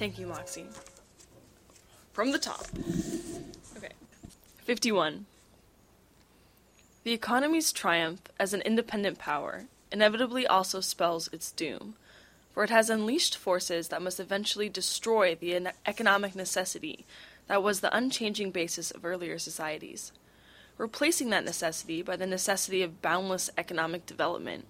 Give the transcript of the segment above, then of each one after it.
Thank you, Moxie. From the top. Okay. 51. The economy's triumph as an independent power inevitably also spells its doom, for it has unleashed forces that must eventually destroy the economic necessity that was the unchanging basis of earlier societies. Replacing that necessity by the necessity of boundless economic development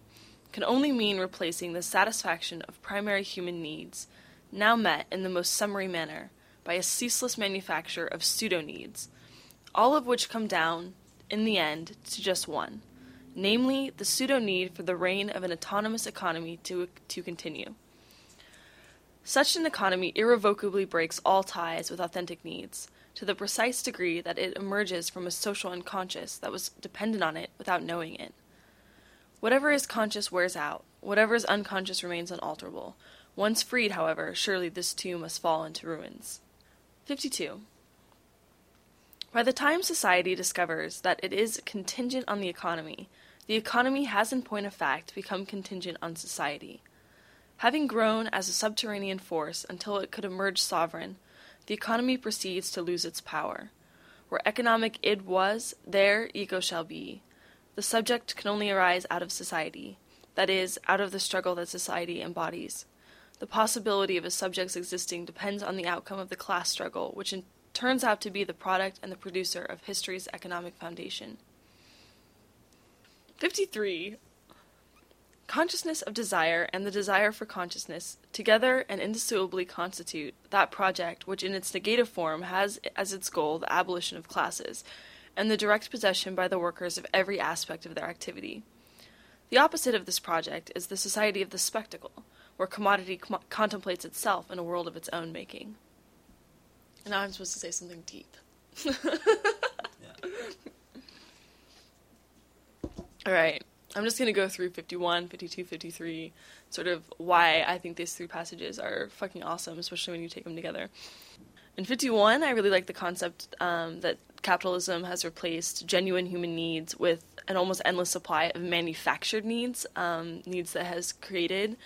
can only mean replacing the satisfaction of primary human needs, now met in the most summary manner, by a ceaseless manufacture of pseudo needs, all of which come down, in the end, to just one namely, the pseudo need for the reign of an autonomous economy to, to continue. Such an economy irrevocably breaks all ties with authentic needs, to the precise degree that it emerges from a social unconscious that was dependent on it without knowing it. Whatever is conscious wears out, whatever is unconscious remains unalterable. Once freed, however, surely this too must fall into ruins. 52. By the time society discovers that it is contingent on the economy, the economy has in point of fact become contingent on society. Having grown as a subterranean force until it could emerge sovereign, the economy proceeds to lose its power. Where economic id was, there ego shall be. The subject can only arise out of society, that is, out of the struggle that society embodies. The possibility of a subject's existing depends on the outcome of the class struggle, which turns out to be the product and the producer of history's economic foundation. 53. Consciousness of desire and the desire for consciousness together and indissolubly constitute that project which in its negative form has as its goal the abolition of classes and the direct possession by the workers of every aspect of their activity. The opposite of this project is the society of the spectacle, where commodity com- contemplates itself in a world of its own making. And now I'm supposed to say something deep. yeah. All right. I'm just going to go through 51, 52, 53, sort of why I think these three passages are fucking awesome, especially when you take them together. In 51, I really like the concept um, that capitalism has replaced genuine human needs with an almost endless supply of manufactured needs, um, needs that has created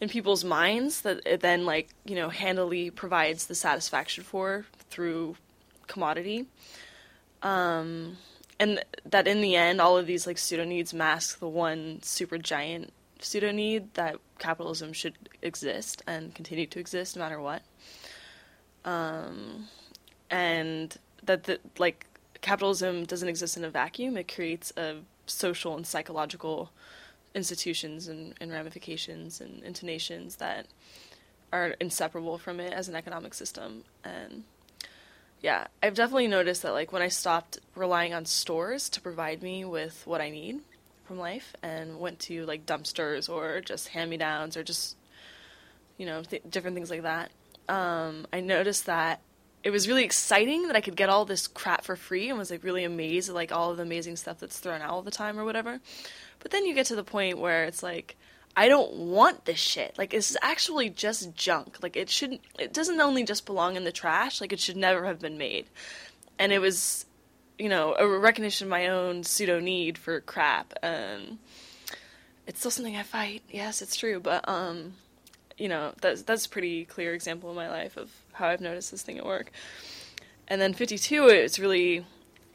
in people's minds that it then like you know handily provides the satisfaction for through commodity. Um, and that in the end all of these like pseudo needs mask the one super giant pseudo need that capitalism should exist and continue to exist no matter what. Um, and that the, like capitalism doesn't exist in a vacuum. It creates a social and psychological institutions and, and ramifications and intonations that are inseparable from it as an economic system. And yeah, I've definitely noticed that like when I stopped relying on stores to provide me with what I need from life and went to like dumpsters or just hand me downs or just you know th- different things like that, um, I noticed that it was really exciting that I could get all this crap for free and was like really amazed at like all of the amazing stuff that's thrown out all the time or whatever. But then you get to the point where it's like, I don't want this shit. Like this is actually just junk. Like it shouldn't. It doesn't only just belong in the trash. Like it should never have been made. And it was, you know, a recognition of my own pseudo need for crap. And it's still something I fight. Yes, it's true. But um, you know, that's that's a pretty clear example in my life of how I've noticed this thing at work. And then 52, it's really,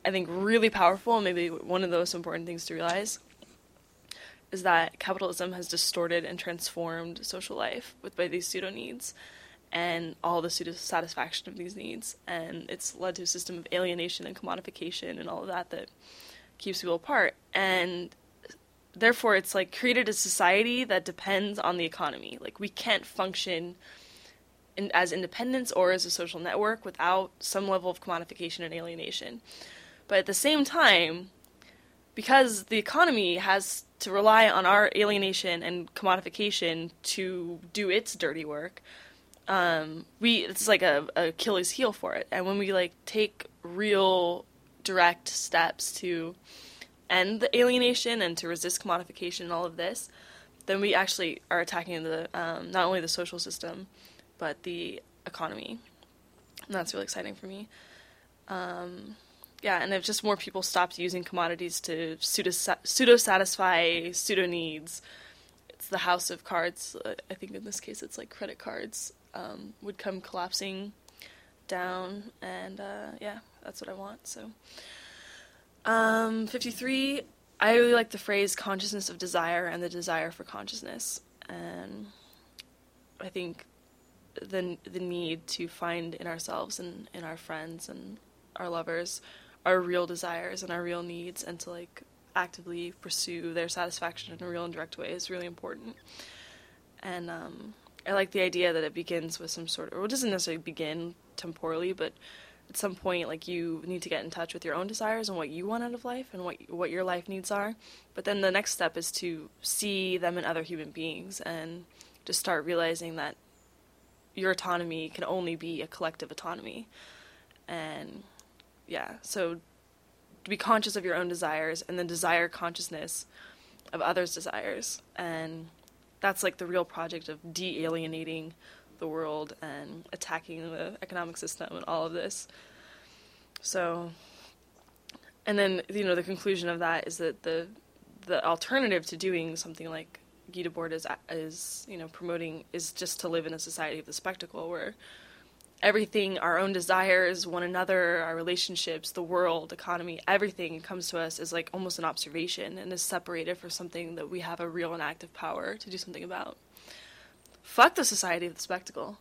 I think, really powerful. Maybe one of the most important things to realize is that capitalism has distorted and transformed social life with by these pseudo needs and all the pseudo satisfaction of these needs and it's led to a system of alienation and commodification and all of that that keeps people apart and therefore it's like created a society that depends on the economy like we can't function in, as independence or as a social network without some level of commodification and alienation but at the same time because the economy has to rely on our alienation and commodification to do its dirty work, um, we it's like a, a Achilles heel for it. And when we like take real direct steps to end the alienation and to resist commodification and all of this, then we actually are attacking the um, not only the social system, but the economy. And that's really exciting for me. Um, yeah, and if just more people stopped using commodities to pseudo pseudo satisfy pseudo needs, it's the house of cards. I think in this case it's like credit cards um, would come collapsing down, and uh, yeah, that's what I want. So, um, fifty three. I really like the phrase consciousness of desire and the desire for consciousness, and I think the the need to find in ourselves and in our friends and our lovers our real desires and our real needs and to like actively pursue their satisfaction in a real and direct way is really important. And um, I like the idea that it begins with some sort of, well, it doesn't necessarily begin temporally, but at some point, like you need to get in touch with your own desires and what you want out of life and what what your life needs are. But then the next step is to see them in other human beings and just start realizing that your autonomy can only be a collective autonomy. And yeah, so to be conscious of your own desires and then desire consciousness of others' desires. And that's like the real project of de alienating the world and attacking the economic system and all of this. So, and then, you know, the conclusion of that is that the the alternative to doing something like Guy Debord is, is, you know, promoting is just to live in a society of the spectacle where everything, our own desires, one another, our relationships, the world, economy, everything comes to us as like almost an observation and is separated for something that we have a real and active power to do something about. Fuck the society of the spectacle.